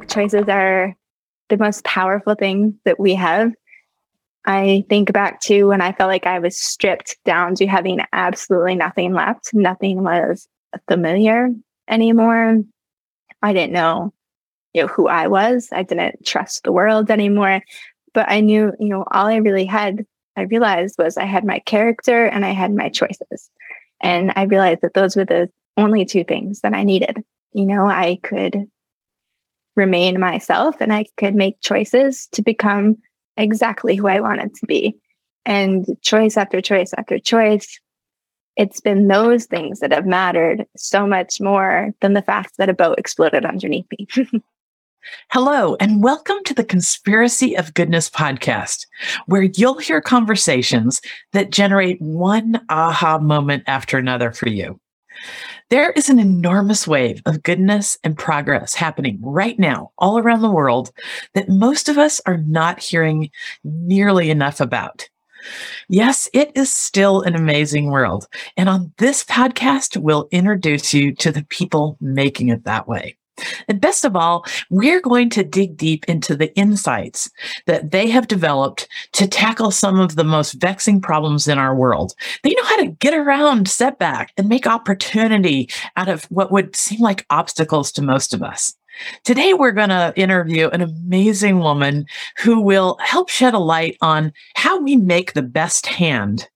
choices are the most powerful thing that we have. I think back to when I felt like I was stripped down to having absolutely nothing left. Nothing was familiar anymore. I didn't know, you know, who I was. I didn't trust the world anymore. But I knew, you know, all I really had, I realized was I had my character and I had my choices. And I realized that those were the only two things that I needed. You know, I could remain myself and I could make choices to become exactly who I wanted to be. And choice after choice after choice, it's been those things that have mattered so much more than the fact that a boat exploded underneath me. Hello, and welcome to the Conspiracy of Goodness podcast, where you'll hear conversations that generate one aha moment after another for you. There is an enormous wave of goodness and progress happening right now all around the world that most of us are not hearing nearly enough about. Yes, it is still an amazing world. And on this podcast, we'll introduce you to the people making it that way. And best of all, we're going to dig deep into the insights that they have developed to tackle some of the most vexing problems in our world. They know how to get around setback and make opportunity out of what would seem like obstacles to most of us. Today, we're going to interview an amazing woman who will help shed a light on how we make the best hand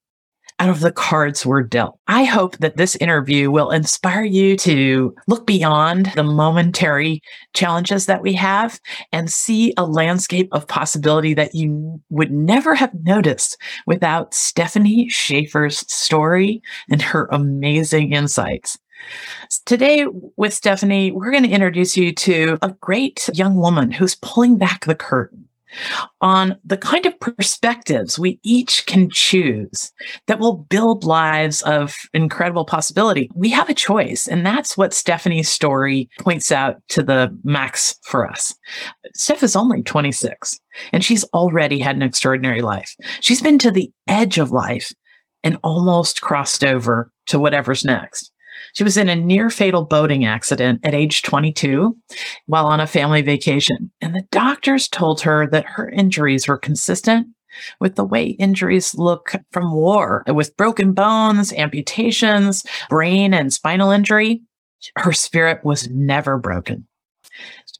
out of the cards we're dealt. I hope that this interview will inspire you to look beyond the momentary challenges that we have and see a landscape of possibility that you would never have noticed without Stephanie Schaefer's story and her amazing insights. Today, with Stephanie, we're going to introduce you to a great young woman who's pulling back the curtain on the kind of perspectives we each can choose that will build lives of incredible possibility. We have a choice, and that's what Stephanie's story points out to the max for us. Steph is only 26, and she's already had an extraordinary life. She's been to the edge of life and almost crossed over to whatever's next. She was in a near fatal boating accident at age 22 while on a family vacation. And the doctors told her that her injuries were consistent with the way injuries look from war with broken bones, amputations, brain and spinal injury. Her spirit was never broken.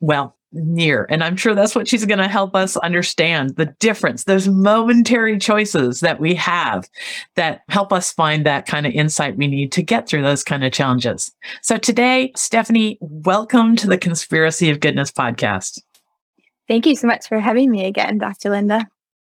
Well, near. And I'm sure that's what she's going to help us understand the difference, those momentary choices that we have that help us find that kind of insight we need to get through those kind of challenges. So today, Stephanie, welcome to the Conspiracy of Goodness podcast. Thank you so much for having me again, Dr. Linda.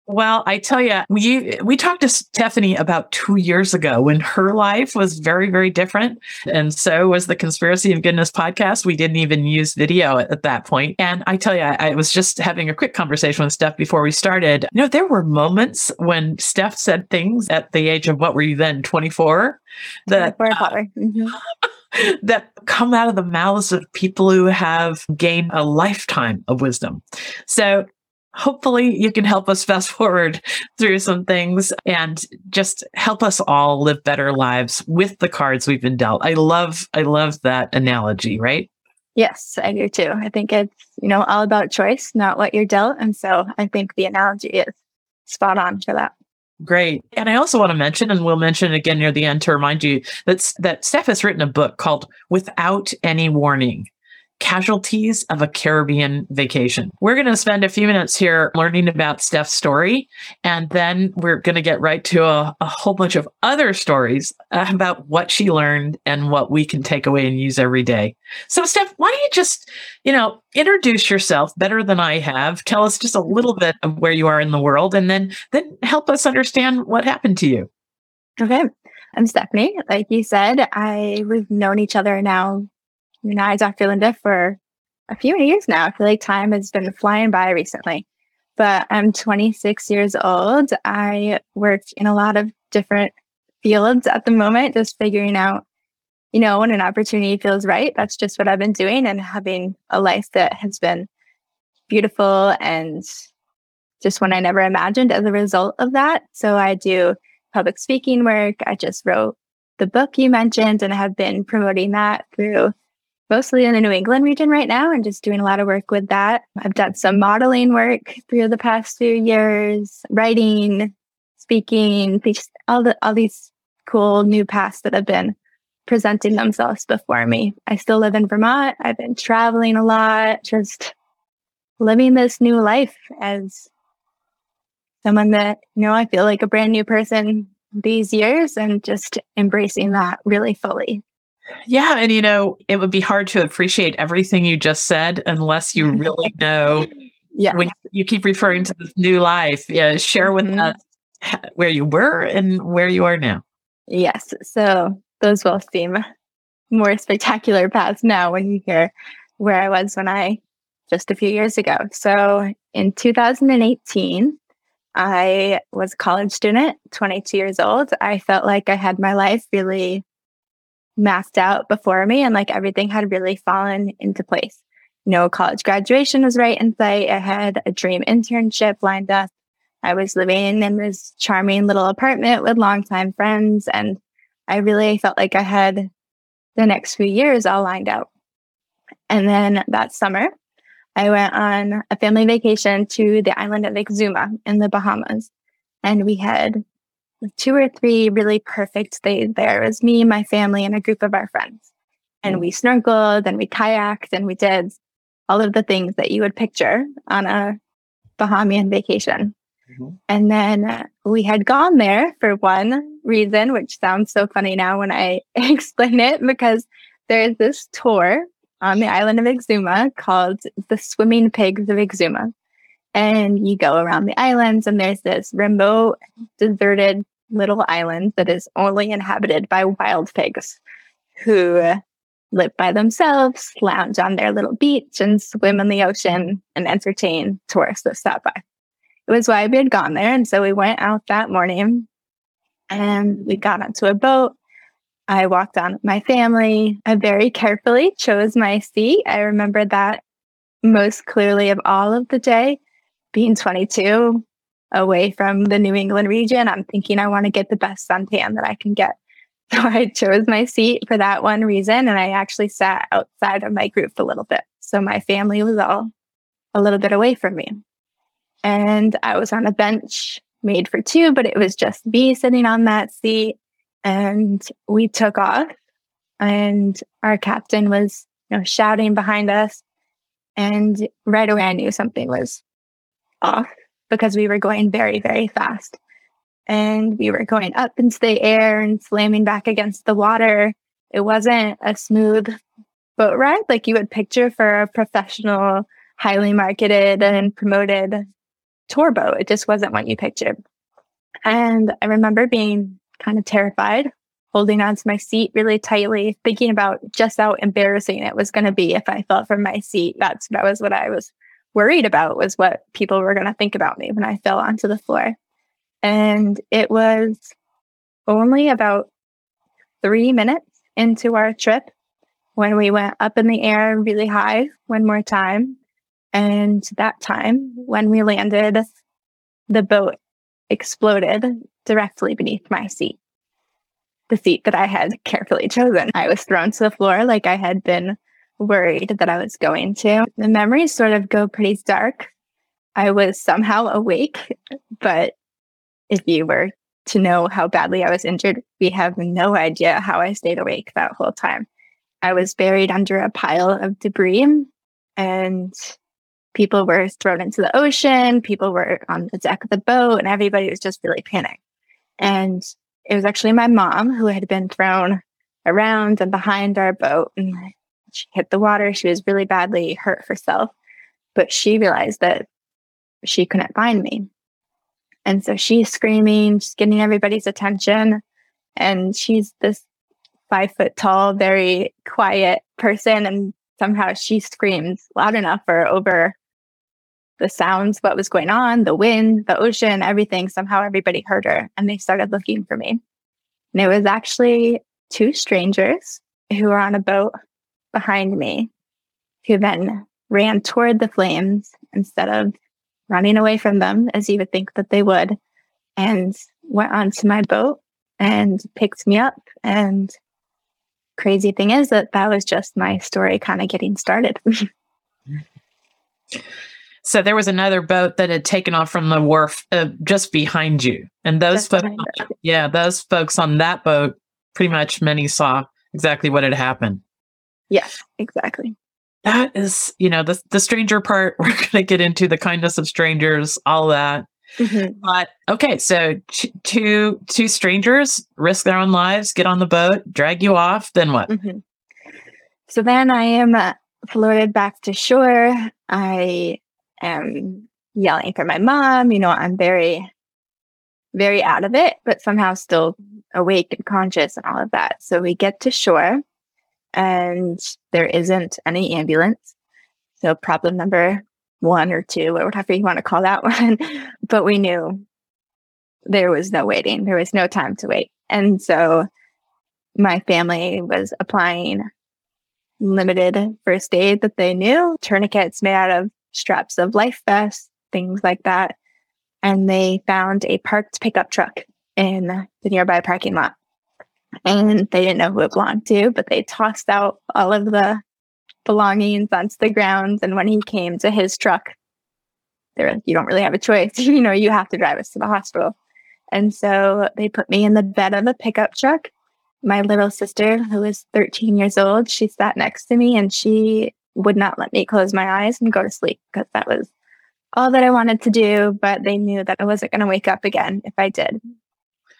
Well, I tell you, we we talked to Stephanie about two years ago when her life was very, very different, and so was the Conspiracy of Goodness podcast. We didn't even use video at, at that point, and I tell you, I, I, was just having a quick conversation with Steph before we started. You know, there were moments when Steph said things at the age of what were you then, twenty four, that. Uh, mm-hmm. that come out of the mouths of people who have gained a lifetime of wisdom. So hopefully you can help us fast forward through some things and just help us all live better lives with the cards we've been dealt. I love I love that analogy, right? Yes, I do too. I think it's, you know, all about choice, not what you're dealt. And so I think the analogy is spot on for that. Great. And I also want to mention, and we'll mention again near the end to remind you that, that Steph has written a book called Without Any Warning casualties of a Caribbean vacation. We're going to spend a few minutes here learning about Steph's story, and then we're going to get right to a, a, whole bunch of other stories about what she learned and what we can take away and use every day. So, Steph, why don't you just, you know, introduce yourself better than I have? Tell us just a little bit of where you are in the world, and then then help us understand what happened to you. Okay. I'm Stephanie. Like you said, I we've known each other now and I, Dr. Linda, for a few years now. I feel like time has been flying by recently. But I'm 26 years old. I work in a lot of different fields at the moment, just figuring out, you know, when an opportunity feels right. That's just what I've been doing and having a life that has been beautiful and just one I never imagined as a result of that. So I do public speaking work. I just wrote the book you mentioned and have been promoting that through mostly in the New England region right now and just doing a lot of work with that. I've done some modeling work through the past few years, writing, speaking, all the all these cool new paths that have been presenting themselves before me. I still live in Vermont. I've been traveling a lot, just living this new life as someone that, you know, I feel like a brand new person these years and just embracing that really fully. Yeah. And, you know, it would be hard to appreciate everything you just said unless you really know. yeah. When you keep referring to this new life, yeah, share with mm-hmm. us where you were and where you are now. Yes. So those will seem more spectacular paths now when you hear where I was when I just a few years ago. So in 2018, I was a college student, 22 years old. I felt like I had my life really mapped out before me and like everything had really fallen into place. You know, college graduation was right in sight. I had a dream internship lined up. I was living in this charming little apartment with longtime friends. And I really felt like I had the next few years all lined out. And then that summer, I went on a family vacation to the island of Exuma in the Bahamas. And we had two or three really perfect days there. It was me, my family, and a group of our friends. And we snorkeled and we kayaked and we did all of the things that you would picture on a Bahamian vacation. Mm-hmm. And then we had gone there for one reason, which sounds so funny now when I explain it, because there's this tour on the island of Exuma called the Swimming Pigs of Exuma. And you go around the islands, and there's this remote, deserted little island that is only inhabited by wild pigs who live by themselves, lounge on their little beach, and swim in the ocean and entertain tourists that stop by. It was why we had gone there. And so we went out that morning and we got onto a boat I walked on with my family. I very carefully chose my seat. I remember that most clearly of all of the day. Being 22 away from the New England region, I'm thinking I want to get the best suntan that I can get. So I chose my seat for that one reason. And I actually sat outside of my group a little bit. So my family was all a little bit away from me. And I was on a bench made for two, but it was just me sitting on that seat and we took off and our captain was you know shouting behind us and right away i knew something was off because we were going very very fast. And we were going up into the air and slamming back against the water. It wasn't a smooth boat ride like you would picture for a professional highly marketed and promoted tour boat. It just wasn't what you pictured. And i remember being kind of terrified, holding onto my seat really tightly, thinking about just how embarrassing it was going to be if I fell from my seat. That's that was what I was worried about was what people were going to think about me when I fell onto the floor. And it was only about three minutes into our trip when we went up in the air really high one more time. And that time, when we landed, the boat exploded directly beneath my seat, the seat that I had carefully chosen. I was thrown to the floor like I had been worried that I was going to. The memories sort of go pretty dark. I was somehow awake, but if you were to know how badly I was injured, we have no idea how I stayed awake that whole time. I was buried under a pile of debris and people were thrown into the ocean, people were on the deck of the boat, and everybody was just really panicked. And it was actually my mom who had been thrown around and behind our boat and she hit the water. She was really badly hurt herself, but she realized that she couldn't find me. And so she's screaming, she's getting everybody's attention. And she's this five foot tall, very quiet person. And somehow she screams loud enough for over the sounds, what was going on, the wind, the ocean, everything. Somehow everybody heard her and they started looking for me. And it was actually two strangers who were on a boat behind me who then ran toward the flames instead of running away from them as you would think that they would and went onto my boat and picked me up and crazy thing is that that was just my story kind of getting started. so there was another boat that had taken off from the wharf uh, just behind you. And those folks, yeah, those folks on that boat, pretty much many saw exactly what had happened. Yes, exactly. That is, you know, the the stranger part. We're going to get into the kindness of strangers, all that. Mm-hmm. But okay, so two two strangers risk their own lives, get on the boat, drag you off. Then what? Mm-hmm. So then I am uh, floated back to shore. I am yelling for my mom. You know, I'm very, very out of it, but somehow still awake and conscious and all of that. So we get to shore, and there isn't any ambulance. So problem number one or two, or whatever you want to call that one. but we knew there was no waiting. There was no time to wait. And so my family was applying limited first aid that they knew, tourniquets made out of straps of life vests, things like that. And they found a parked pickup truck in the nearby parking lot. And they didn't know who it belonged to, but they tossed out all of the belongings onto the grounds. And when he came to his truck, they were like, you don't really have a choice. you know, you have to drive us to the hospital. And so they put me in the bed of a pickup truck. My little sister, who was 13 years old, she sat next to me and she would not let me close my eyes and go to sleep because that was all that I wanted to do. But they knew that I wasn't going to wake up again if I did.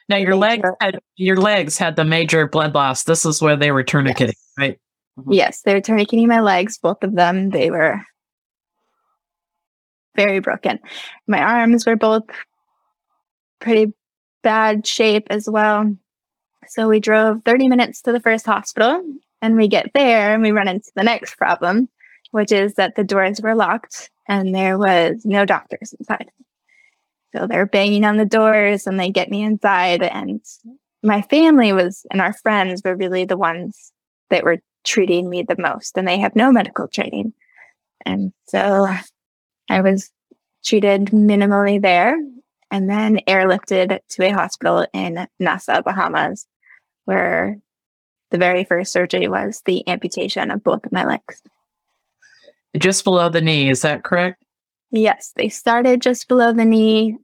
Now your legs had your legs had the major blood loss. This is where they were tourniqueting, yes. right? Mm-hmm. Yes, they were tourniqueting my legs, both of them. They were very broken. My arms were both pretty bad shape as well. So we drove 30 minutes to the first hospital and we get there and we run into the next problem, which is that the doors were locked and there was no doctors inside. So they're banging on the doors and they get me inside. And my family was and our friends were really the ones that were treating me the most, and they have no medical training. And so I was treated minimally there and then airlifted to a hospital in Nassau, Bahamas, where the very first surgery was the amputation of both of my legs. Just below the knee, is that correct? Yes, they started just below the knee,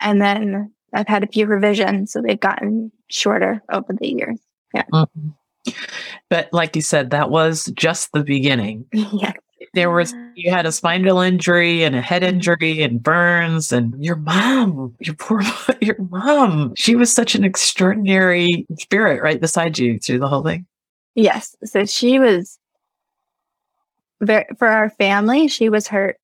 and then I've had a few revisions, so they've gotten shorter over the years. Yeah. Mm-hmm. But like you said, that was just the beginning. Yeah. There was you had a spinal injury and a head injury and burns and your mom, your poor your mom. She was such an extraordinary spirit right beside you through the whole thing. Yes. So she was very for our family, she was hurt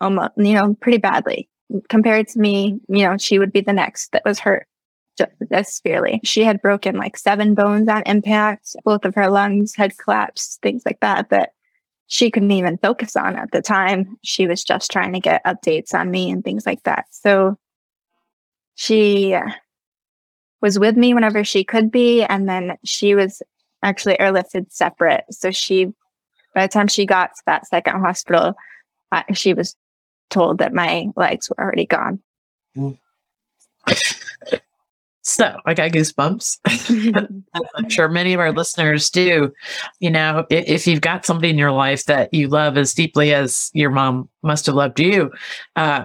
almost, you know, pretty badly. Compared to me, you know, she would be the next that was hurt just severely. She had broken like seven bones on impact. Both of her lungs had collapsed, things like that, that she couldn't even focus on at the time. She was just trying to get updates on me and things like that. So she was with me whenever she could be. And then she was actually airlifted separate. So she, by the time she got to that second hospital, she was told that my legs were already gone. Mm. So I got goosebumps. I'm sure many of our listeners do. You know, if, if, you've got somebody in your life that you love as deeply as your mom must have loved you, uh,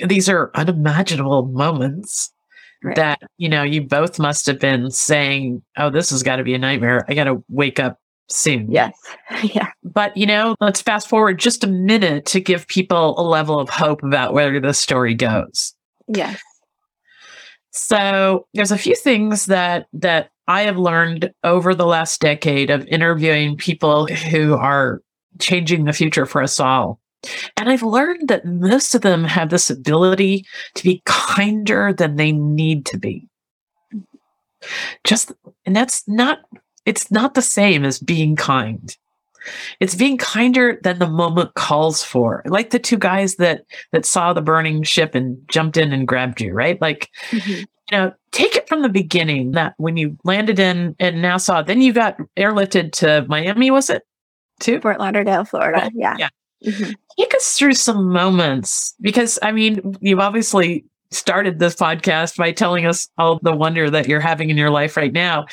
these are unimaginable moments right. that, you know, you both must have been saying, oh, this has got to be a nightmare. I got to wake up soon. Yes. yeah. But, you know, let's fast forward just a minute to give people a level of hope about where the story goes. Yes. So there's a few things that that I have learned over the last decade of interviewing people who are changing the future for us all. And I've learned that most of them have this ability to be kinder than they need to be. Mm-hmm. Just, and that's not, it's not the same as being kind. It's being kinder than the moment calls for. Like the two guys that that saw the burning ship and jumped in and grabbed you, right? Like mm-hmm. you know, take it from the beginning that when you landed in in Nassau, then you got airlifted to Miami, was it? To Fort Lauderdale, Florida. Yeah. Yeah. Mm-hmm. Take us through some moments because I mean, you've obviously started this podcast by telling us all the wonder that you're having in your life right now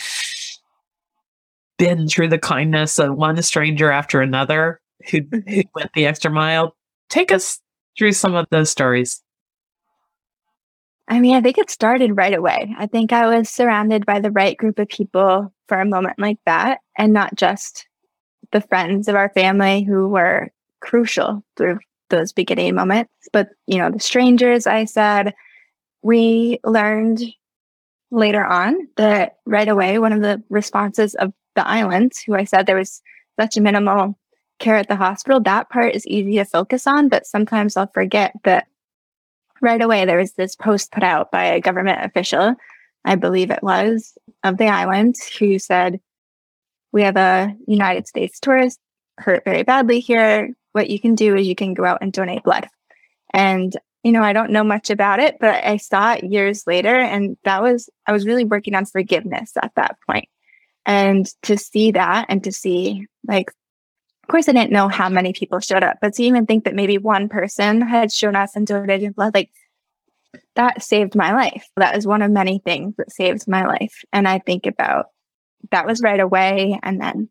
been through the kindness of one stranger after another who, who mm-hmm. went the extra mile. Take us through some of those stories. I mean, I think it started right away. I think I was surrounded by the right group of people for a moment like that, and not just the friends of our family who were crucial through those beginning moments, but you know, the strangers I said, we learned later on that right away, one of the responses of the islands, who I said there was such a minimal care at the hospital, that part is easy to focus on, but sometimes I'll forget that right away there was this post put out by a government official, I believe it was, of the islands, who said, We have a United States tourist hurt very badly here. What you can do is you can go out and donate blood. And you know, I don't know much about it, but I saw it years later. And that was, I was really working on forgiveness at that point. And to see that and to see, like, of course, I didn't know how many people showed up, but to even think that maybe one person had shown us and donated blood, like, that saved my life. That was one of many things that saved my life. And I think about that was right away. And then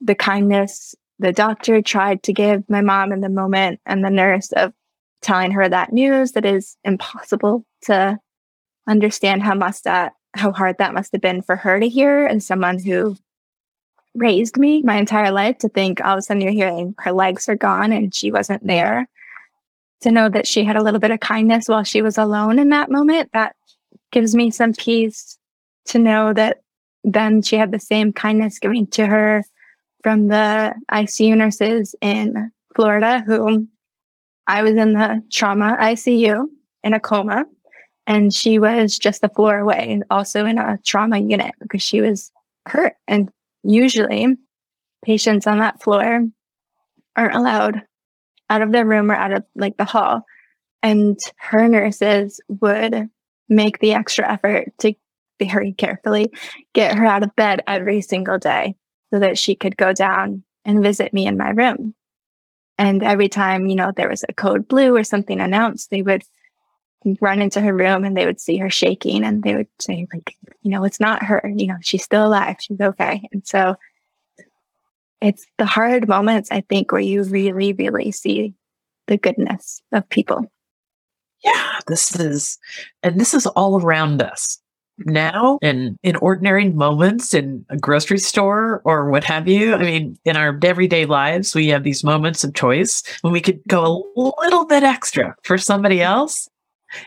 the kindness the doctor tried to give my mom in the moment and the nurse of telling her that news that is impossible to understand how must that how hard that must have been for her to hear and someone who raised me my entire life to think all of a sudden you're hearing her legs are gone and she wasn't there. To know that she had a little bit of kindness while she was alone in that moment that gives me some peace to know that then she had the same kindness given to her from the ICU nurses in Florida who I was in the trauma ICU in a coma, and she was just a floor away, also in a trauma unit because she was hurt. And usually, patients on that floor aren't allowed out of their room or out of like the hall. And her nurses would make the extra effort to very carefully get her out of bed every single day so that she could go down and visit me in my room. And every time, you know, there was a code blue or something announced, they would run into her room and they would see her shaking and they would say, like, you know, it's not her, you know, she's still alive, she's okay. And so it's the hard moments, I think, where you really, really see the goodness of people. Yeah, this is, and this is all around us now and in ordinary moments in a grocery store or what have you. I mean, in our everyday lives, we have these moments of choice when we could go a little bit extra for somebody else.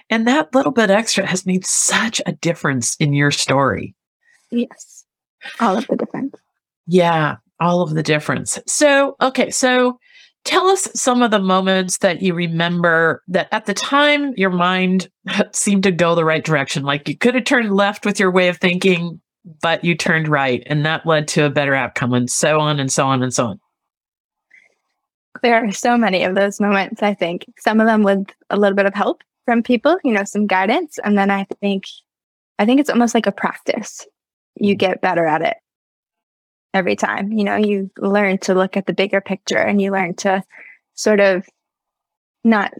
And that little bit extra has made such a difference in your story. Yes. All of the difference. Yeah, all of the difference. So, okay, so Tell us some of the moments that you remember that at the time your mind seemed to go the right direction. Like you could have turned left with your way of thinking, but you turned right, and that led to a better outcome, and so on and so on and so on. There are so many of those moments, I think. Some of them with a little bit of help from people, you know, some guidance. And then I think I think it's almost like a practice. You mm. get better at it every time. You know, you learn to look at the bigger picture and you learn to sort of not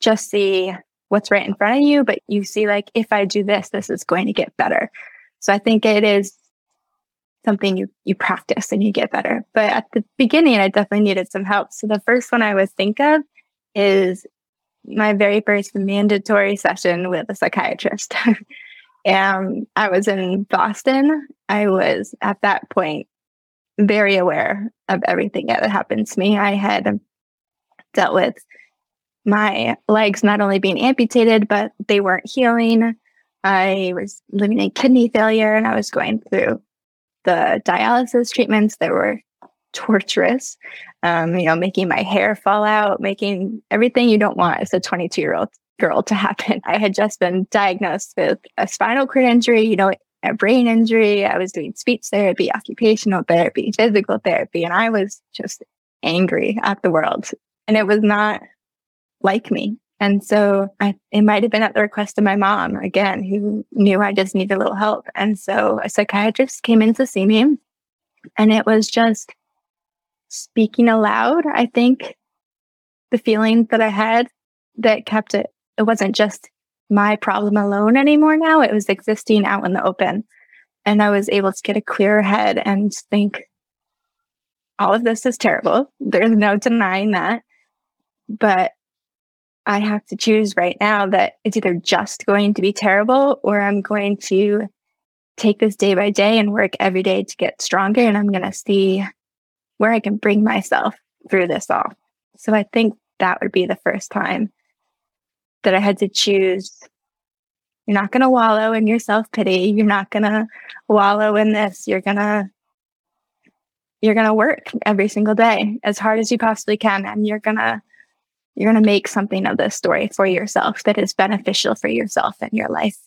just see what's right in front of you, but you see, like, if I do this, this is going to get better. So I think it is something you, you practice and you get better. But at the beginning, I definitely needed some help. So the first one I would think of is my very first mandatory session with a psychiatrist. and I was in Boston. I was at that point very aware of everything that had happened to me. I had dealt with my legs not only being amputated, but they weren't healing. I was living in kidney failure and I was going through the dialysis treatments that were torturous. Um, you know, making my hair fall out, making everything you don't want as a 22 year old girl to happen. I had just been diagnosed with a spinal cord injury. You know, a brain injury. I was doing speech therapy, occupational therapy, physical therapy, and I was just angry at the world. And it was not like me. And so I, it might have been at the request of my mom again, who knew I just needed a little help. And so a psychiatrist came in to see me and it was just speaking aloud. I think the feeling that I had that kept it, it wasn't just my problem alone anymore now. It was existing out in the open. And I was able to get a clearer head and think, all of this is terrible. There's no denying that. But I have to choose right now that it's either just going to be terrible or I'm going to take this day by day and work every day to get stronger. And I'm going to see where I can bring myself through this all. So I think that would be the first time that I had to choose. You're not going to wallow in your self pity. You're not going to wallow in this. You're going to you're going to work every single day as hard as you possibly can and you're going to you're going to make something of this story for yourself that is beneficial for yourself and your life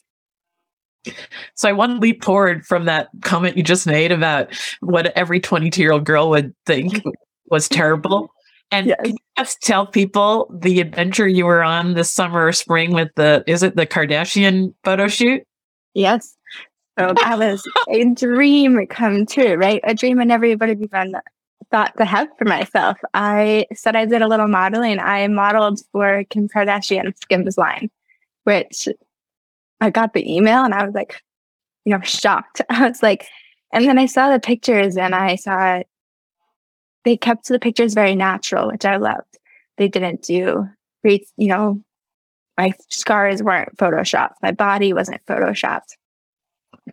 so I want to leap forward from that comment you just made about what every 22 year old girl would think was terrible. And yes. can you just tell people the adventure you were on this summer or spring with the, is it the Kardashian photo shoot? Yes. So that was a dream come true, right? A dream I never even thought to have for myself. I said I did a little modeling. I modeled for Kim Kardashian's Skims line, which I got the email and I was like, you know, shocked. I was like, and then I saw the pictures and I saw they kept the pictures very natural, which I loved. They didn't do you know, my scars weren't photoshopped. My body wasn't photoshopped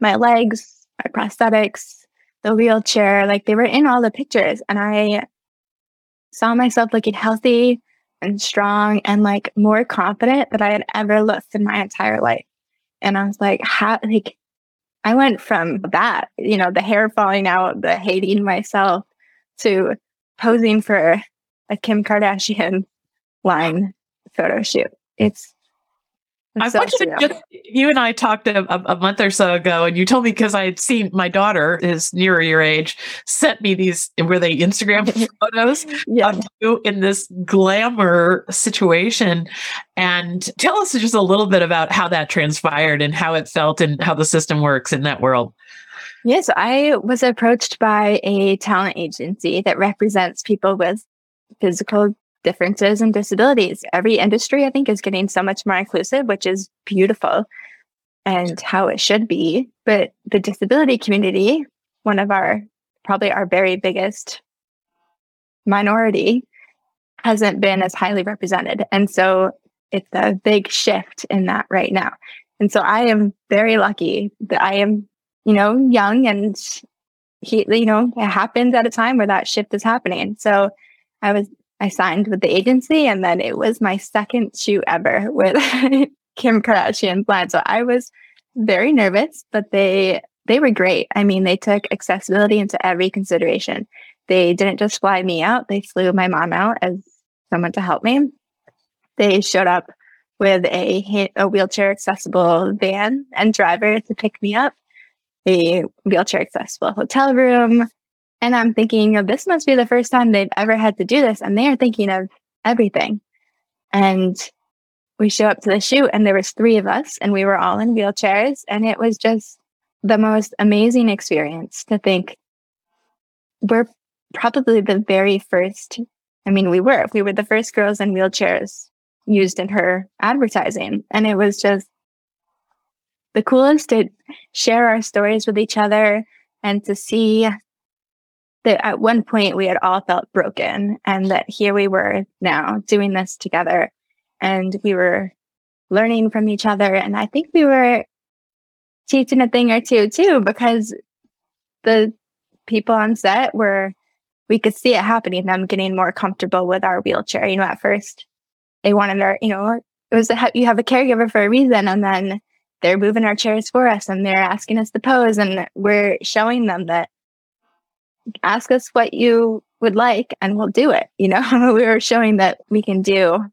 my legs, my prosthetics, the wheelchair, like they were in all the pictures. And I saw myself looking healthy and strong and like more confident that I had ever looked in my entire life. And I was like, how, like, I went from that, you know, the hair falling out, the hating myself to posing for a Kim Kardashian line photo shoot. It's I so want you to just, you and I talked a, a, month or so ago, and you told me because I had seen my daughter is nearer your age, sent me these were they Instagram photos yeah. of you in this glamour situation. And tell us just a little bit about how that transpired and how it felt and how the system works in that world. Yes, I was approached by a talent agency that represents people with physical differences and disabilities. Every industry, I think, is getting so much more inclusive, which is beautiful and how it should be. But the disability community, one of our probably our very biggest minority, hasn't been as highly represented. And so it's a big shift in that right now. And so I am very lucky that I am, you know, young and he, you know, it happens at a time where that shift is happening. So I was I signed with the agency, and then it was my second shoot ever with Kim Kardashian Blind. So I was very nervous, but they they were great. I mean, they took accessibility into every consideration. They didn't just fly me out; they flew my mom out as someone to help me. They showed up with a a wheelchair accessible van and driver to pick me up, a wheelchair accessible hotel room, and I'm thinking, this must be the first time they've ever had to do this. And they are thinking of everything. And we show up to the shoot and there was three of us and we were all in wheelchairs. And it was just the most amazing experience to think we're probably the very first. I mean, we were, we were the first girls in wheelchairs used in her advertising. And it was just the coolest to share our stories with each other and to see that at one point we had all felt broken and that here we were now doing this together and we were learning from each other. And I think we were teaching a thing or two too, because the people on set were, we could see it happening, them getting more comfortable with our wheelchair. You know, at first they wanted our, you know, it was, a, you have a caregiver for a reason. And then they're moving our chairs for us and they're asking us to pose and we're showing them that ask us what you would like and we'll do it. You know, we were showing that we can do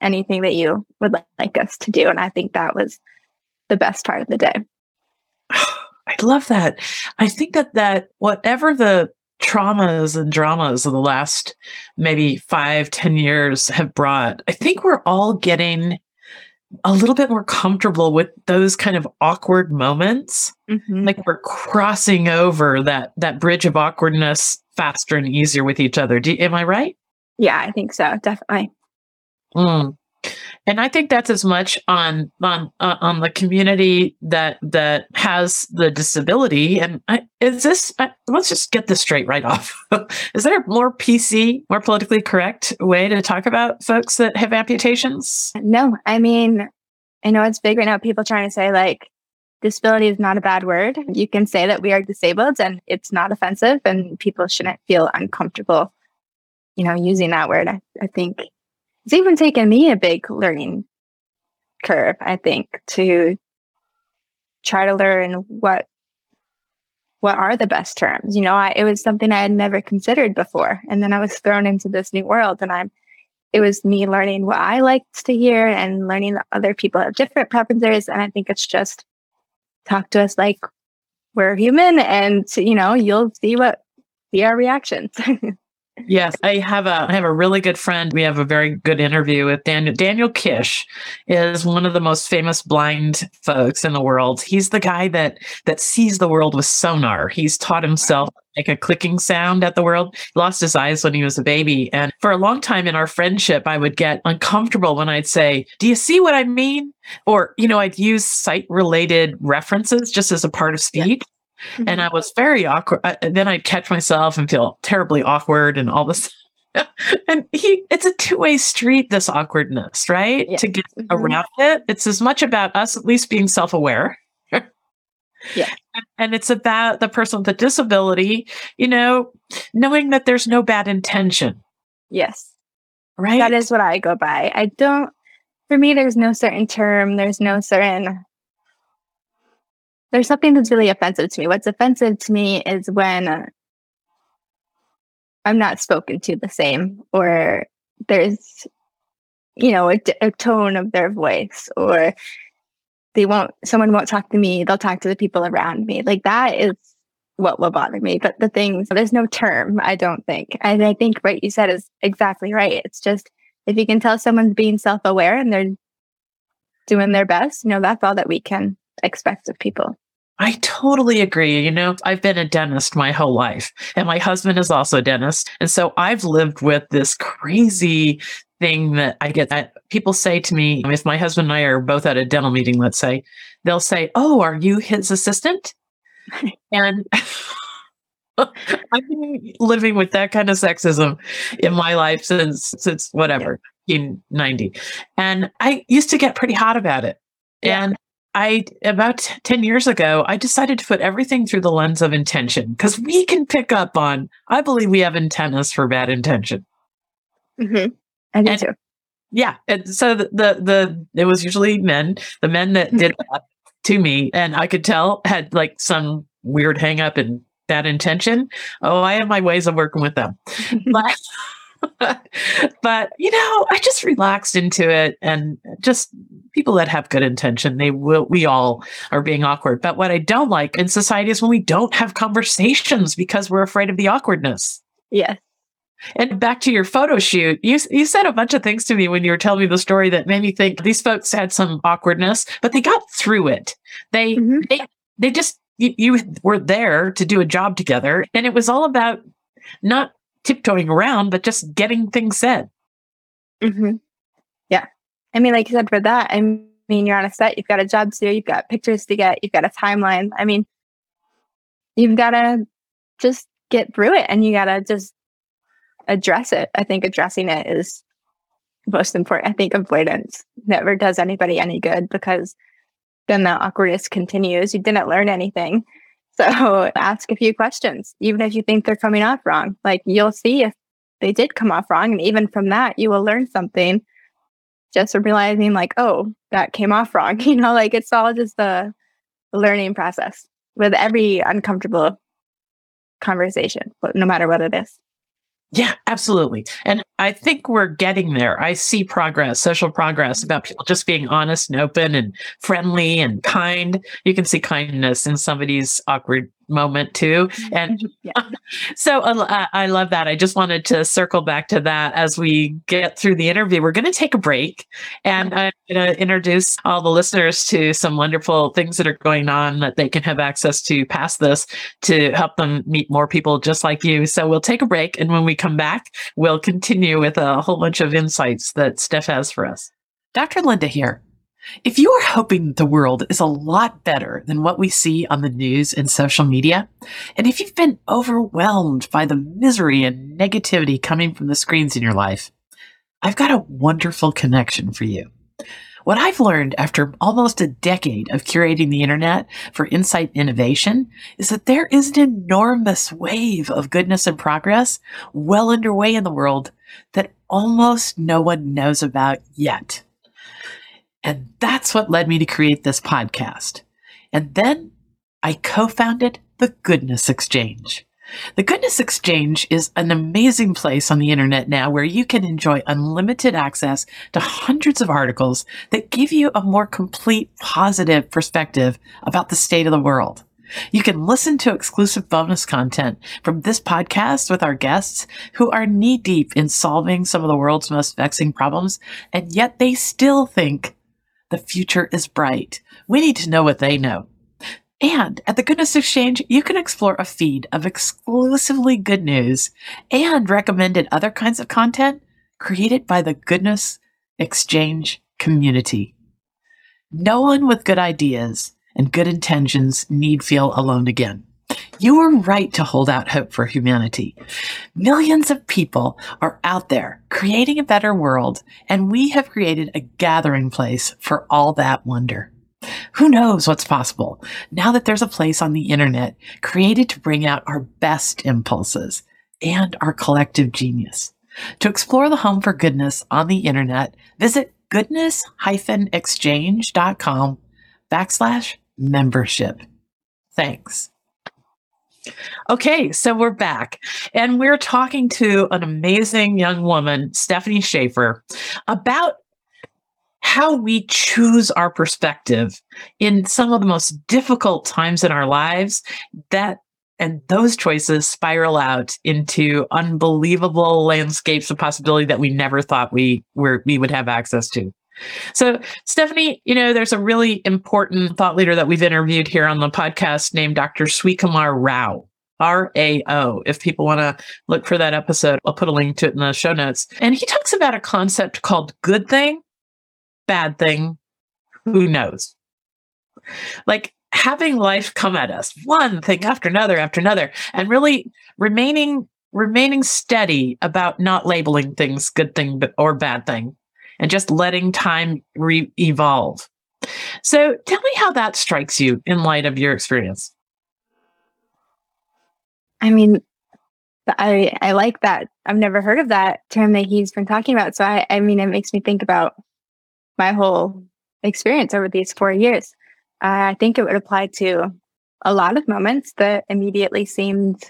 anything that you would like us to do. And I think that was the best part of the day. I love that. I think that that whatever the traumas and dramas of the last maybe five, ten years have brought, I think we're all getting a little bit more comfortable with those kind of awkward moments. Mm-hmm. Like we're crossing over that that bridge of awkwardness faster and easier with each other. Do, am I right? Yeah, I think so. Definitely. Mm. And I think that's as much on on uh, on the community that that has the disability. And I, is this? I, let's just get this straight right off. is there a more PC, more politically correct way to talk about folks that have amputations? No, I mean, I know it's big right now. People trying to say like disability is not a bad word. You can say that we are disabled, and it's not offensive, and people shouldn't feel uncomfortable, you know, using that word. I, I think it's even taken me a big learning curve, I think, to try to learn what what are the best terms. You know, I, it was something I had never considered before, and then I was thrown into this new world, and I'm. It was me learning what I liked to hear and learning that other people have different preferences, and I think it's just talk to us like we're human, and you know, you'll see what see our reactions. Yes, I have a I have a really good friend. We have a very good interview with Daniel. Daniel Kish is one of the most famous blind folks in the world. He's the guy that that sees the world with sonar. He's taught himself make a clicking sound at the world. He lost his eyes when he was a baby, and for a long time in our friendship, I would get uncomfortable when I'd say, "Do you see what I mean?" Or you know, I'd use sight related references just as a part of speech. Mm-hmm. And I was very awkward. I, then I'd catch myself and feel terribly awkward and all this. and he, it's a two way street, this awkwardness, right? To get mm-hmm. around it. It's as much about us at least being self aware. yeah. And it's about the person with a disability, you know, knowing that there's no bad intention. Yes. Right. That is what I go by. I don't, for me, there's no certain term, there's no certain there's something that's really offensive to me. What's offensive to me is when uh, I'm not spoken to the same, or there's, you know, a, a tone of their voice, or they won't, someone won't talk to me, they'll talk to the people around me. Like that is what will bother me. But the things, there's no term, I don't think. And I think what you said is exactly right. It's just if you can tell someone's being self aware and they're doing their best, you know, that's all that we can expect of people. I totally agree. You know, I've been a dentist my whole life, and my husband is also a dentist. And so I've lived with this crazy thing that I get that people say to me if my husband and I are both at a dental meeting, let's say, they'll say, Oh, are you his assistant? and I've been living with that kind of sexism in my life since since whatever in 90 and i used to get pretty hot about it yeah. and I about 10 years ago, I decided to put everything through the lens of intention because we can pick up on, I believe we have antennas for bad intention. Mm-hmm. I do and, too. Yeah. And so the, the, the, it was usually men, the men that did that to me, and I could tell had like some weird hang up and bad intention. Oh, I have my ways of working with them. but, but you know, I just relaxed into it and just people that have good intention, they will we all are being awkward. But what I don't like in society is when we don't have conversations because we're afraid of the awkwardness. Yes. And back to your photo shoot, you you said a bunch of things to me when you were telling me the story that made me think these folks had some awkwardness, but they got through it. They mm-hmm. they they just you, you were there to do a job together, and it was all about not tiptoeing around, but just getting things said. Mm-hmm. Yeah. I mean, like you said, for that, I mean, you're on a set, you've got a job to do, you've got pictures to get, you've got a timeline. I mean, you've got to just get through it and you got to just address it. I think addressing it is most important. I think avoidance never does anybody any good because then the awkwardness continues. You didn't learn anything. So ask a few questions, even if you think they're coming off wrong. Like you'll see if they did come off wrong. And even from that, you will learn something just from realizing, like, oh, that came off wrong. You know, like it's all just a learning process with every uncomfortable conversation, no matter what it is. Yeah, absolutely. And I think we're getting there. I see progress, social progress about people just being honest and open and friendly and kind. You can see kindness in somebody's awkward moment too. And yeah. so uh, I love that. I just wanted to circle back to that as we get through the interview. We're going to take a break and I'm going to introduce all the listeners to some wonderful things that are going on that they can have access to past this to help them meet more people just like you. So we'll take a break. And when we come back, we'll continue with a whole bunch of insights that Steph has for us. Dr. Linda here. If you are hoping the world is a lot better than what we see on the news and social media, and if you've been overwhelmed by the misery and negativity coming from the screens in your life, I've got a wonderful connection for you. What I've learned after almost a decade of curating the internet for insight innovation is that there is an enormous wave of goodness and progress well underway in the world that almost no one knows about yet. And that's what led me to create this podcast. And then I co founded the Goodness Exchange. The Goodness Exchange is an amazing place on the internet now where you can enjoy unlimited access to hundreds of articles that give you a more complete positive perspective about the state of the world. You can listen to exclusive bonus content from this podcast with our guests who are knee deep in solving some of the world's most vexing problems, and yet they still think the future is bright. We need to know what they know. And at the Goodness Exchange, you can explore a feed of exclusively good news and recommended other kinds of content created by the Goodness Exchange community. No one with good ideas and good intentions need feel alone again. You are right to hold out hope for humanity. Millions of people are out there creating a better world, and we have created a gathering place for all that wonder. Who knows what's possible now that there's a place on the internet created to bring out our best impulses and our collective genius. To explore the home for goodness on the internet, visit goodness-exchange.com backslash membership. Thanks. Okay, so we're back and we're talking to an amazing young woman, Stephanie Schaefer, about how we choose our perspective in some of the most difficult times in our lives that and those choices spiral out into unbelievable landscapes of possibility that we never thought we were we would have access to. So, Stephanie, you know, there's a really important thought leader that we've interviewed here on the podcast named Dr. Srikumar Rao. R A O. If people want to look for that episode, I'll put a link to it in the show notes. And he talks about a concept called good thing, bad thing, who knows? Like having life come at us, one thing after another after another, and really remaining remaining steady about not labeling things good thing or bad thing and just letting time re- evolve. So tell me how that strikes you in light of your experience. I mean, I I like that. I've never heard of that term that he's been talking about. So I I mean, it makes me think about my whole experience over these four years. Uh, I think it would apply to a lot of moments that immediately seemed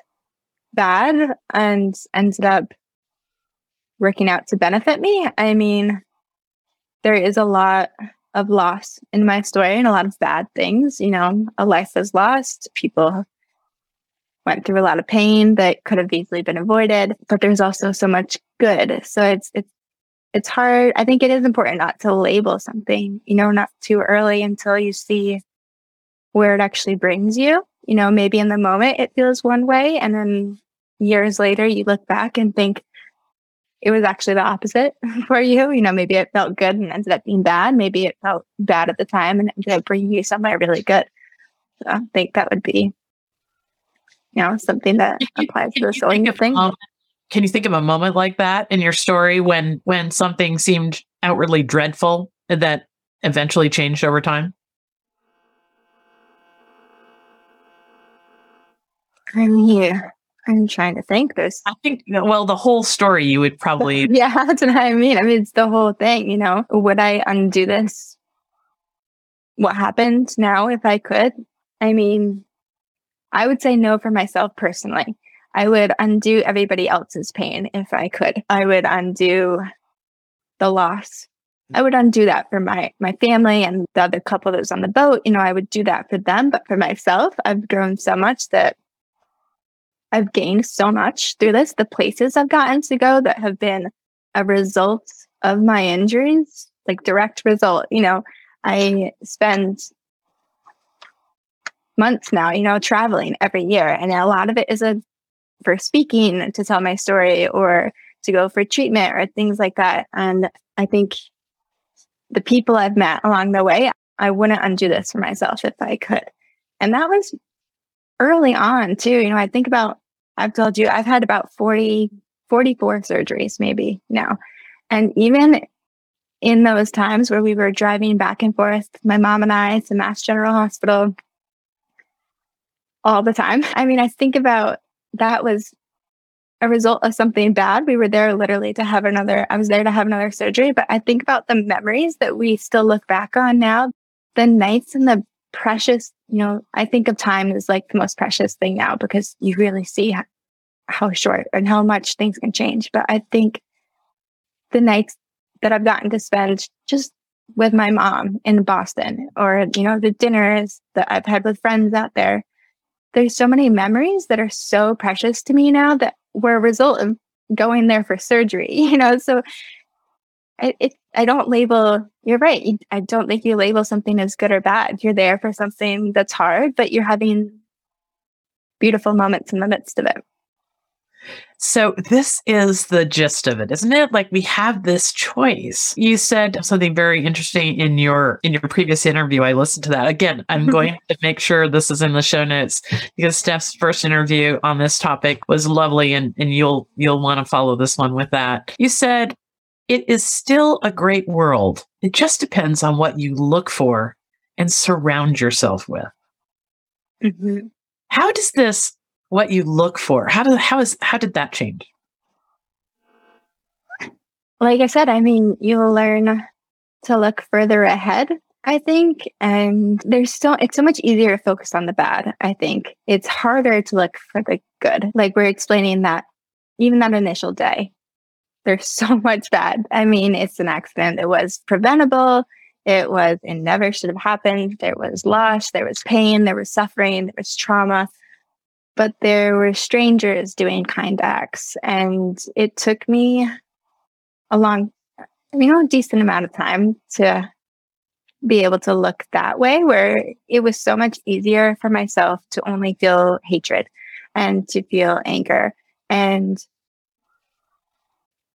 bad and ended up working out to benefit me. I mean, there is a lot of loss in my story and a lot of bad things. You know, a life was lost, people went through a lot of pain that could have easily been avoided, but there's also so much good. So it's it's it's hard. I think it is important not to label something, you know, not too early until you see where it actually brings you. You know, maybe in the moment it feels one way and then years later you look back and think, it was actually the opposite for you. You know, maybe it felt good and ended up being bad. Maybe it felt bad at the time and ended up bringing you somewhere really good. So I think that would be, you know, something that applies to the sewing thing. can you think of a moment like that in your story when when something seemed outwardly dreadful that eventually changed over time? I'm here. I'm trying to think this. I think, well, the whole story you would probably. yeah, that's what I mean. I mean, it's the whole thing, you know. Would I undo this? What happened now if I could? I mean, I would say no for myself personally. I would undo everybody else's pain if I could. I would undo the loss. I would undo that for my my family and the other couple that was on the boat. You know, I would do that for them, but for myself, I've grown so much that I've gained so much through this. The places I've gotten to go that have been a result of my injuries, like direct result. You know, I spend months now, you know, traveling every year. And a lot of it is a for speaking to tell my story or to go for treatment or things like that. And I think the people I've met along the way, I wouldn't undo this for myself if I could. And that was early on too. You know, I think about, I've told you, I've had about 40, 44 surgeries maybe now. And even in those times where we were driving back and forth, my mom and I to Mass General Hospital all the time. I mean, I think about that was a result of something bad. We were there literally to have another, I was there to have another surgery. But I think about the memories that we still look back on now, the nights and the precious, you know, I think of time as like the most precious thing now because you really see how, short and how much things can change. But I think the nights that I've gotten to spend just with my mom in Boston or, you know, the dinners that I've had with friends out there. There's so many memories that are so precious to me now that were a result of going there for surgery, you know? So I, it, I don't label, you're right. I don't think you label something as good or bad. You're there for something that's hard, but you're having beautiful moments in the midst of it. So this is the gist of it, isn't it? Like we have this choice. You said something very interesting in your in your previous interview. I listened to that. Again, I'm going to make sure this is in the show notes because Steph's first interview on this topic was lovely and, and you'll you'll want to follow this one with that. You said it is still a great world. It just depends on what you look for and surround yourself with. Mm-hmm. How does this what you look for. How did how is how did that change? Like I said, I mean, you'll learn to look further ahead, I think. And there's so, it's so much easier to focus on the bad, I think. It's harder to look for the good. Like we're explaining that even that initial day, there's so much bad. I mean, it's an accident. It was preventable. It was, it never should have happened. There was loss, there was pain, there was suffering, there was trauma but there were strangers doing kind acts. And it took me a long, you know, a decent amount of time to be able to look that way, where it was so much easier for myself to only feel hatred and to feel anger. And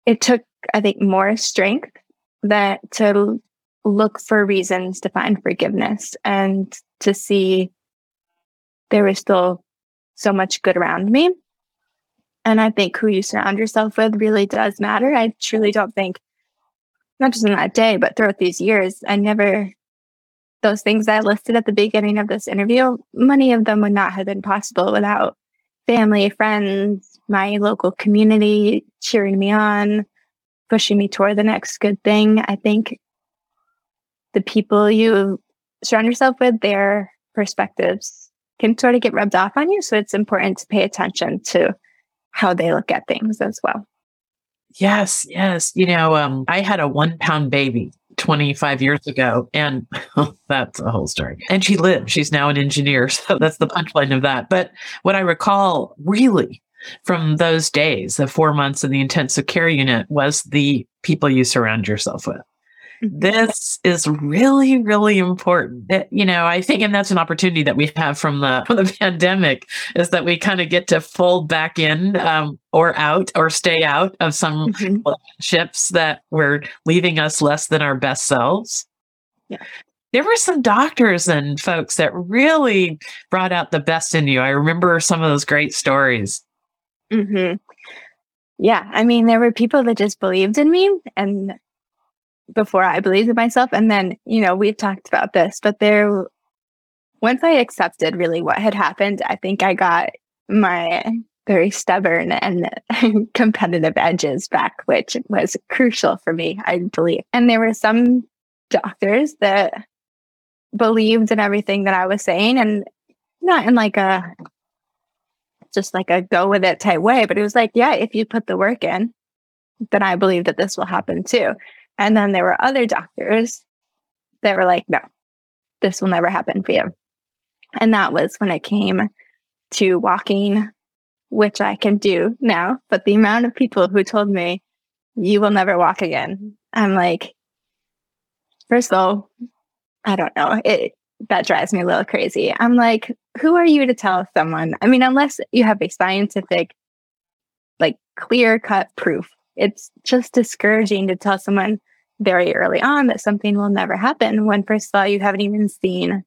it took, I think, more strength that to look for reasons to find forgiveness and to see there was still so much good around me. And I think who you surround yourself with really does matter. I truly don't think, not just in that day, but throughout these years, I never, those things I listed at the beginning of this interview, many of them would not have been possible without family, friends, my local community cheering me on, pushing me toward the next good thing. I think the people you surround yourself with, their perspectives can sort of get rubbed off on you. So it's important to pay attention to how they look at things as well. Yes, yes. You know, um, I had a one pound baby 25 years ago, and that's a whole story. And she lived. She's now an engineer. So that's the punchline of that. But what I recall really from those days, the four months in the intensive care unit, was the people you surround yourself with. This is really, really important. It, you know, I think, and that's an opportunity that we have from the from the pandemic, is that we kind of get to fold back in um, or out or stay out of some mm-hmm. relationships that were leaving us less than our best selves. Yeah. There were some doctors and folks that really brought out the best in you. I remember some of those great stories. Mm-hmm. Yeah, I mean, there were people that just believed in me, and before I believed in myself. And then, you know, we've talked about this, but there, once I accepted really what had happened, I think I got my very stubborn and competitive edges back, which was crucial for me, I believe. And there were some doctors that believed in everything that I was saying and not in like a just like a go with it type way, but it was like, yeah, if you put the work in, then I believe that this will happen too. And then there were other doctors that were like, no, this will never happen for you. And that was when it came to walking, which I can do now. But the amount of people who told me, you will never walk again. I'm like, first of all, I don't know. It, that drives me a little crazy. I'm like, who are you to tell someone? I mean, unless you have a scientific, like clear cut proof, it's just discouraging to tell someone very early on that something will never happen when first of all you haven't even seen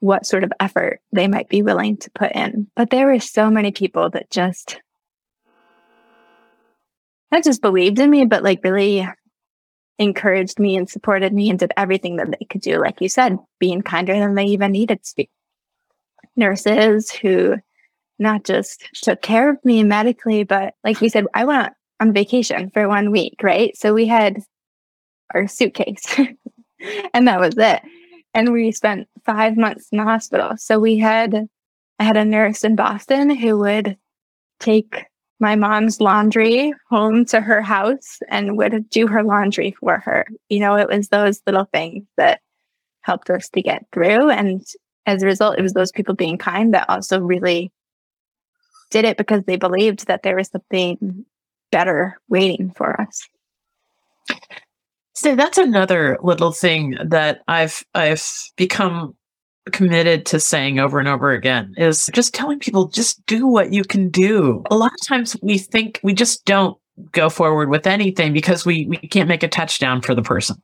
what sort of effort they might be willing to put in. But there were so many people that just not just believed in me, but like really encouraged me and supported me and did everything that they could do. Like you said, being kinder than they even needed to be. Nurses who not just took care of me medically, but like we said, I went on vacation for one week, right? So we had our suitcase and that was it. And we spent five months in the hospital. So we had, I had a nurse in Boston who would take my mom's laundry home to her house and would do her laundry for her. You know, it was those little things that helped us to get through. And as a result, it was those people being kind that also really did it because they believed that there was something better waiting for us. So that's another little thing that I've I've become committed to saying over and over again is just telling people just do what you can do. A lot of times we think we just don't go forward with anything because we we can't make a touchdown for the person.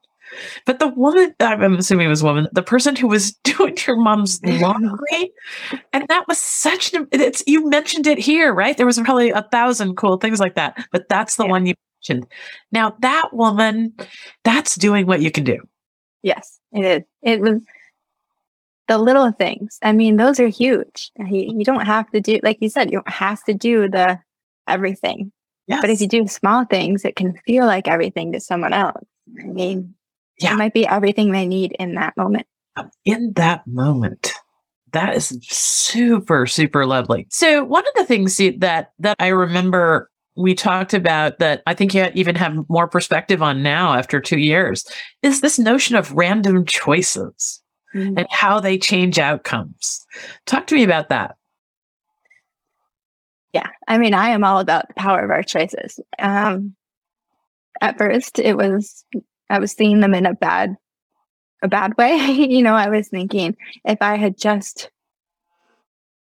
But the woman, I'm assuming it was a woman, the person who was doing your mom's laundry, and that was such an, it's, you mentioned it here, right? There was probably a thousand cool things like that, but that's the yeah. one you mentioned. Now that woman, that's doing what you can do. Yes, it is. It was the little things. I mean, those are huge. Uh, you, you don't have to do, like you said, you don't have to do the everything. Yes. But if you do small things, it can feel like everything to someone else. I mean, yeah. It might be everything they need in that moment. In that moment. That is super, super lovely. So one of the things that that I remember we talked about that I think you even have more perspective on now after two years is this notion of random choices mm-hmm. and how they change outcomes. Talk to me about that. Yeah, I mean, I am all about the power of our choices. Um, at first, it was I was seeing them in a bad a bad way. you know, I was thinking if I had just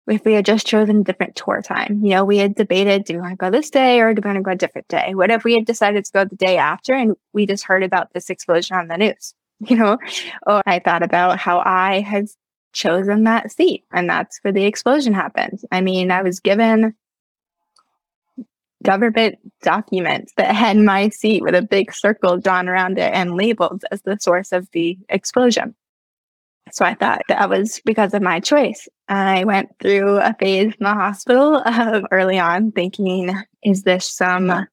if we had just chosen a different tour time, you know, we had debated, do we want to go this day or do we want to go a different day? What if we had decided to go the day after and we just heard about this explosion on the news? You know, or I thought about how I had chosen that seat and that's where the explosion happened. I mean, I was given government documents that had my seat with a big circle drawn around it and labeled as the source of the explosion. So I thought that was because of my choice. I went through a phase in the hospital uh, early on thinking, is this some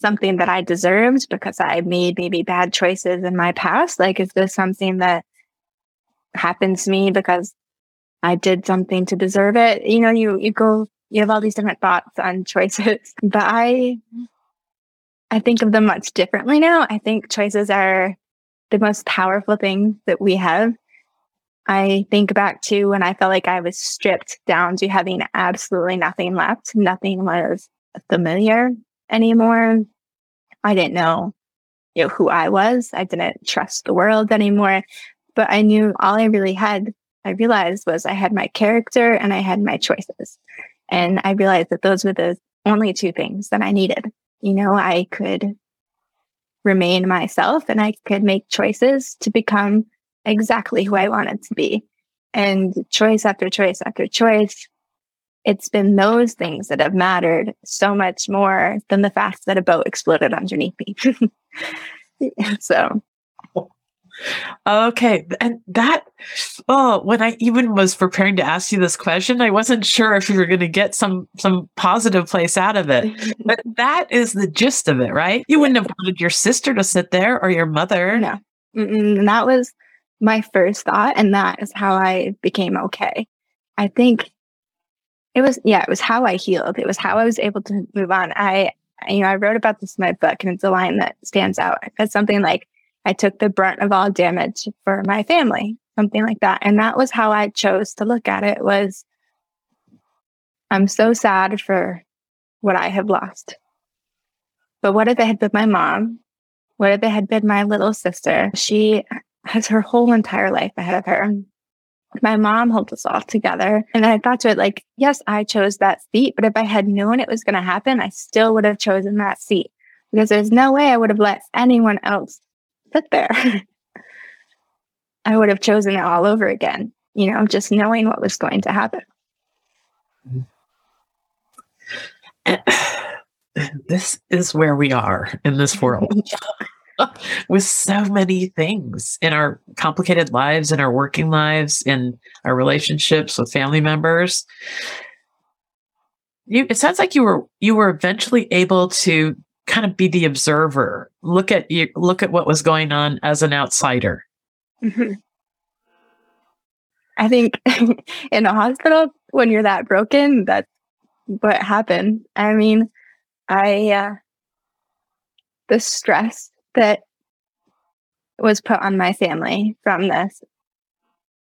something that I deserved because I made maybe bad choices in my past? Like, is this something that happened to me because I did something to deserve it? You know, you, you go you have all these different thoughts on choices, but I, I think of them much differently now. I think choices are the most powerful thing that we have. I think back to when I felt like I was stripped down to having absolutely nothing left. Nothing was familiar anymore. I didn't know, you know, who I was. I didn't trust the world anymore. But I knew all I really had, I realized was I had my character and I had my choices. And I realized that those were the only two things that I needed. You know, I could remain myself and I could make choices to become exactly who I wanted to be. And choice after choice after choice, it's been those things that have mattered so much more than the fact that a boat exploded underneath me. so Okay. And that, oh, when I even was preparing to ask you this question, I wasn't sure if you were going to get some, some positive place out of it. but that is the gist of it, right? You wouldn't have wanted your sister to sit there or your mother. No. Mm-mm. And that was my first thought. And that is how I became okay. I think it was, yeah, it was how I healed. It was how I was able to move on. I, you know, I wrote about this in my book and it's a line that stands out. It's something like, I took the brunt of all damage for my family, something like that. And that was how I chose to look at it was I'm so sad for what I have lost. But what if it had been my mom? What if it had been my little sister? She has her whole entire life ahead of her. My mom holds us all together. And I thought to it, like, yes, I chose that seat, but if I had known it was going to happen, I still would have chosen that seat because there's no way I would have let anyone else sit there. I would have chosen it all over again, you know, just knowing what was going to happen. this is where we are in this world with so many things in our complicated lives, in our working lives, in our relationships with family members. You, it sounds like you were you were eventually able to kind of be the observer, look at you, look at what was going on as an outsider. Mm-hmm. I think in a hospital, when you're that broken, that's what happened. I mean, I, uh, the stress that was put on my family from this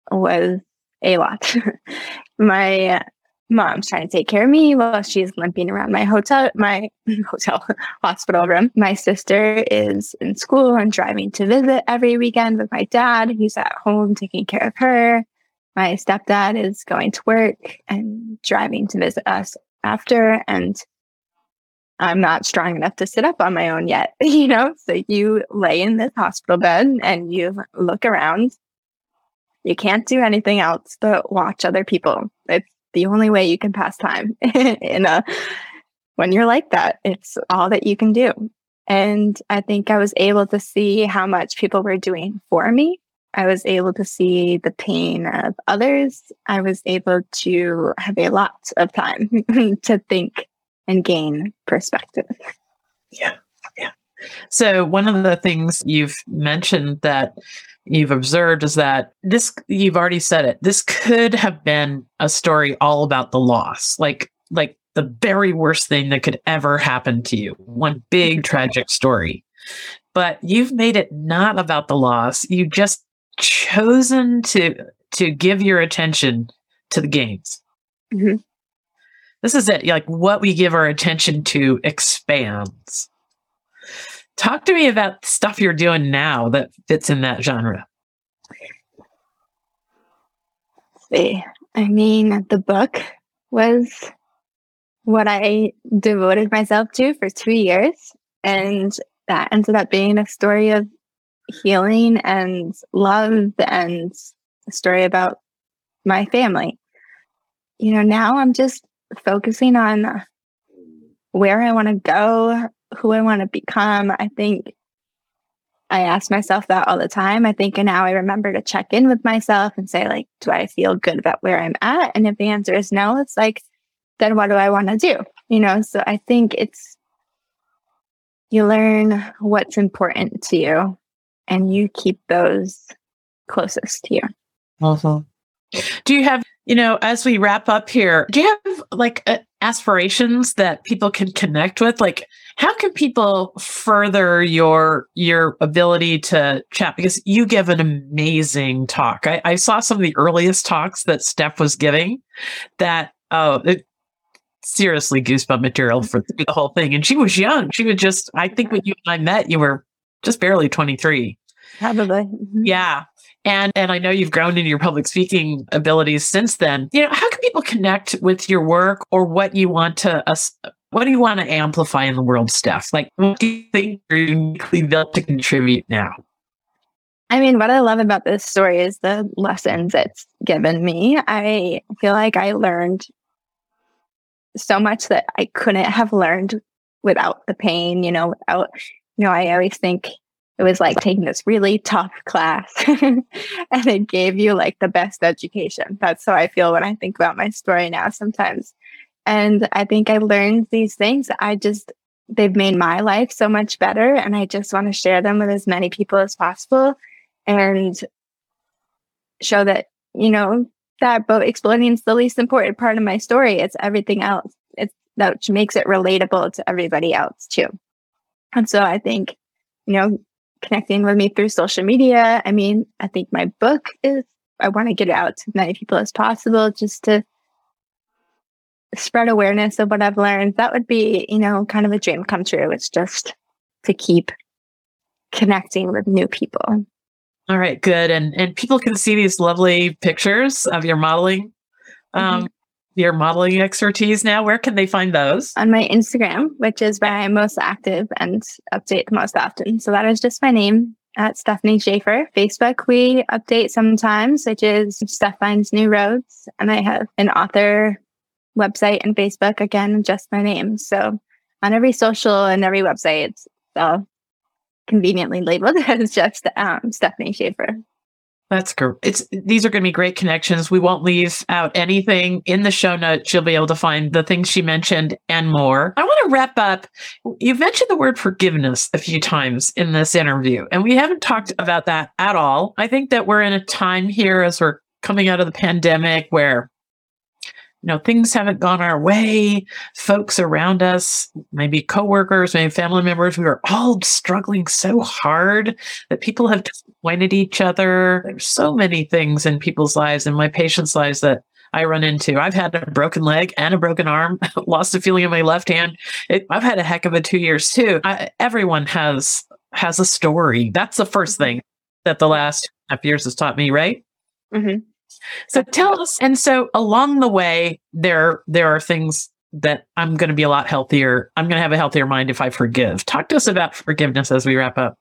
was a lot. my uh, mom's trying to take care of me while she's limping around my hotel, my hotel hospital room. My sister is in school and driving to visit every weekend with my dad, who's at home taking care of her. My stepdad is going to work and driving to visit us after. And I'm not strong enough to sit up on my own yet, you know? So you lay in this hospital bed and you look around. You can't do anything else but watch other people. It's the only way you can pass time in a when you're like that. It's all that you can do. And I think I was able to see how much people were doing for me. I was able to see the pain of others. I was able to have a lot of time to think and gain perspective. Yeah. Yeah. So, one of the things you've mentioned that you've observed is that this, you've already said it, this could have been a story all about the loss, like, like the very worst thing that could ever happen to you, one big tragic story. But you've made it not about the loss. You just chosen to to give your attention to the games. Mm-hmm this is it. Like what we give our attention to expands. Talk to me about stuff you're doing now that fits in that genre. see. I mean, the book was what I devoted myself to for two years. And that ended up being a story of healing and love and a story about my family. You know, now I'm just focusing on where I want to go, who I want to become. I think I ask myself that all the time. I think now I remember to check in with myself and say, like, do I feel good about where I'm at? And if the answer is no, it's like, then what do I want to do? You know, so I think it's you learn what's important to you and you keep those closest to you. Also, do you have you know, as we wrap up here, do you have like uh, aspirations that people can connect with? Like, how can people further your your ability to chat? Because you give an amazing talk. I, I saw some of the earliest talks that Steph was giving. That oh, it, seriously goosebump material for the whole thing. And she was young. She was just. I think when you and I met, you were just barely twenty three. Probably. Mm-hmm. Yeah. And and I know you've grown in your public speaking abilities since then. You know, how can people connect with your work or what you want to uh, what do you want to amplify in the world, Steph? Like what do you think you're uniquely built to contribute now? I mean, what I love about this story is the lessons it's given me. I feel like I learned so much that I couldn't have learned without the pain, you know, without, you know, I always think it was like taking this really tough class and it gave you like the best education. That's how I feel when I think about my story now sometimes. And I think I learned these things. I just, they've made my life so much better. And I just want to share them with as many people as possible and show that, you know, that boat exploding is the least important part of my story. It's everything else. It's that makes it relatable to everybody else too. And so I think, you know, connecting with me through social media. I mean, I think my book is, I want to get it out to as many people as possible just to spread awareness of what I've learned. That would be, you know, kind of a dream come true. It's just to keep connecting with new people. All right, good. And and people can see these lovely pictures of your modeling. Um, mm-hmm your modeling expertise now, where can they find those? On my Instagram, which is where I'm most active and update most often. So that is just my name, at Stephanie Schaefer. Facebook, we update sometimes, which is Steph Finds New Roads. And I have an author website and Facebook, again, just my name. So on every social and every website, it's all conveniently labeled as just um, Stephanie Schaefer. That's great. It's these are going to be great connections. We won't leave out anything in the show notes. You'll be able to find the things she mentioned and more. I want to wrap up. You've mentioned the word forgiveness a few times in this interview, and we haven't talked about that at all. I think that we're in a time here as we're coming out of the pandemic where you know things haven't gone our way folks around us maybe coworkers maybe family members we are all struggling so hard that people have disappointed each other there's so many things in people's lives and my patients lives that I run into. I've had a broken leg and a broken arm, lost a feeling in my left hand. It, I've had a heck of a two years too. I, everyone has has a story. That's the first thing that the last half years has taught me, right? Mm-hmm. So tell us. And so along the way, there there are things that I'm going to be a lot healthier. I'm going to have a healthier mind if I forgive. Talk to us about forgiveness as we wrap up.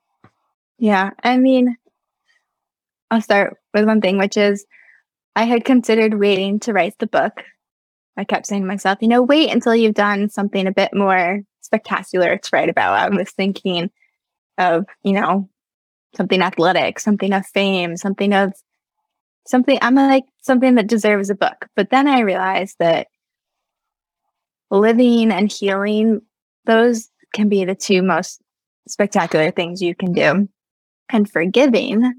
Yeah, I mean, I'll start with one thing, which is I had considered waiting to write the book. I kept saying to myself, you know, wait until you've done something a bit more spectacular to write about. I was thinking of, you know, something athletic, something of fame, something of something I'm like something that deserves a book. But then I realized that living and healing, those can be the two most spectacular things you can do. And forgiving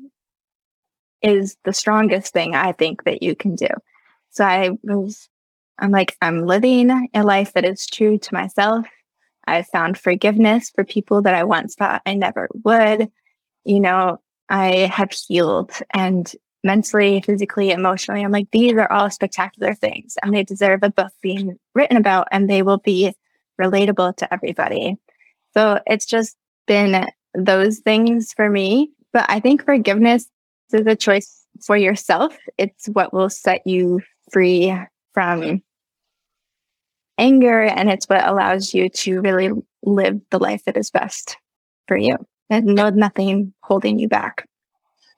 is the strongest thing I think that you can do. So I was, I'm like, I'm living a life that is true to myself. I found forgiveness for people that I once thought I never would. You know, I have healed and mentally, physically, emotionally. I'm like, these are all spectacular things and they deserve a book being written about and they will be relatable to everybody. So it's just been those things for me. But I think forgiveness is a choice for yourself. It's what will set you free from anger and it's what allows you to really live the life that is best for you and no nothing holding you back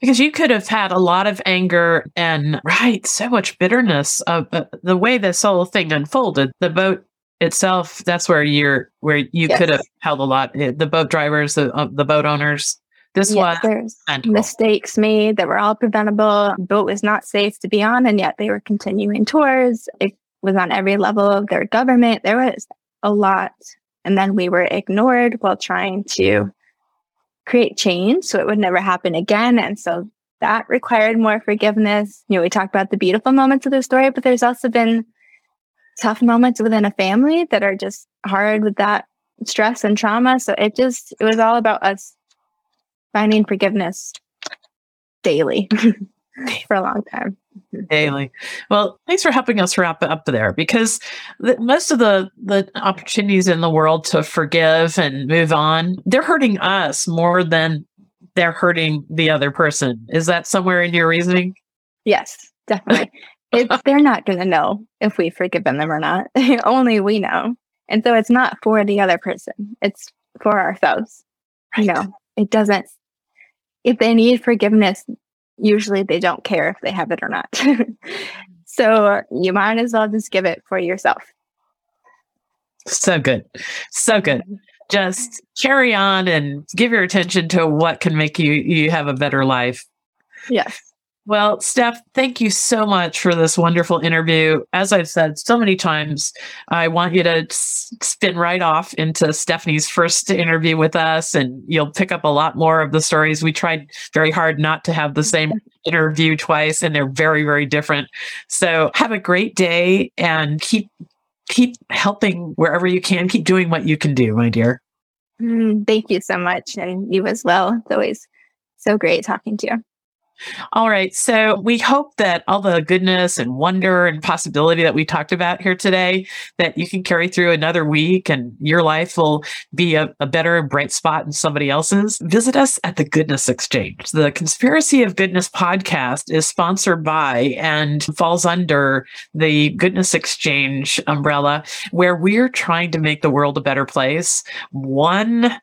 because you could have had a lot of anger and right so much bitterness of uh, the way this whole thing unfolded. The boat itself that's where you're where you yes. could have held a lot eh, the boat drivers the, uh, the boat owners. This yes, was mistakes made that were all preventable. Boat was not safe to be on and yet they were continuing tours. It was on every level of their government. There was a lot and then we were ignored while trying to create change so it would never happen again. And so that required more forgiveness. You know, we talked about the beautiful moments of the story, but there's also been tough moments within a family that are just hard with that stress and trauma. So it just, it was all about us finding forgiveness daily for a long time. daily. Well, thanks for helping us wrap up there because the, most of the the opportunities in the world to forgive and move on, they're hurting us more than they're hurting the other person. Is that somewhere in your reasoning? Yes, definitely. it's they're not going to know if we've forgiven them or not. Only we know. And so it's not for the other person. It's for ourselves. Right. You know, it doesn't if they need forgiveness, usually they don't care if they have it or not. so you might as well just give it for yourself. So good. So good. Just carry on and give your attention to what can make you you have a better life. Yes. Well, Steph, thank you so much for this wonderful interview. As I've said so many times, I want you to spin right off into Stephanie's first interview with us, and you'll pick up a lot more of the stories. We tried very hard not to have the same interview twice, and they're very, very different. So have a great day and keep keep helping wherever you can. Keep doing what you can do, my dear. Mm, thank you so much, and you as well. It's always so great talking to you. All right. So we hope that all the goodness and wonder and possibility that we talked about here today, that you can carry through another week and your life will be a, a better bright spot in somebody else's. Visit us at the Goodness Exchange. The Conspiracy of Goodness podcast is sponsored by and falls under the Goodness Exchange umbrella, where we're trying to make the world a better place, one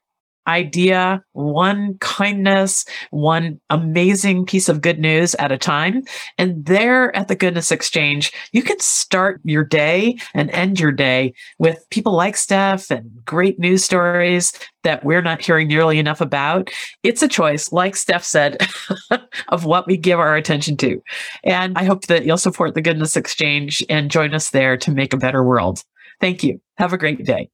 idea, one kindness, one amazing piece of good news at a time. And there at the Goodness Exchange, you can start your day and end your day with people like Steph and great news stories that we're not hearing nearly enough about. It's a choice, like Steph said, of what we give our attention to. And I hope that you'll support the Goodness Exchange and join us there to make a better world. Thank you. Have a great day.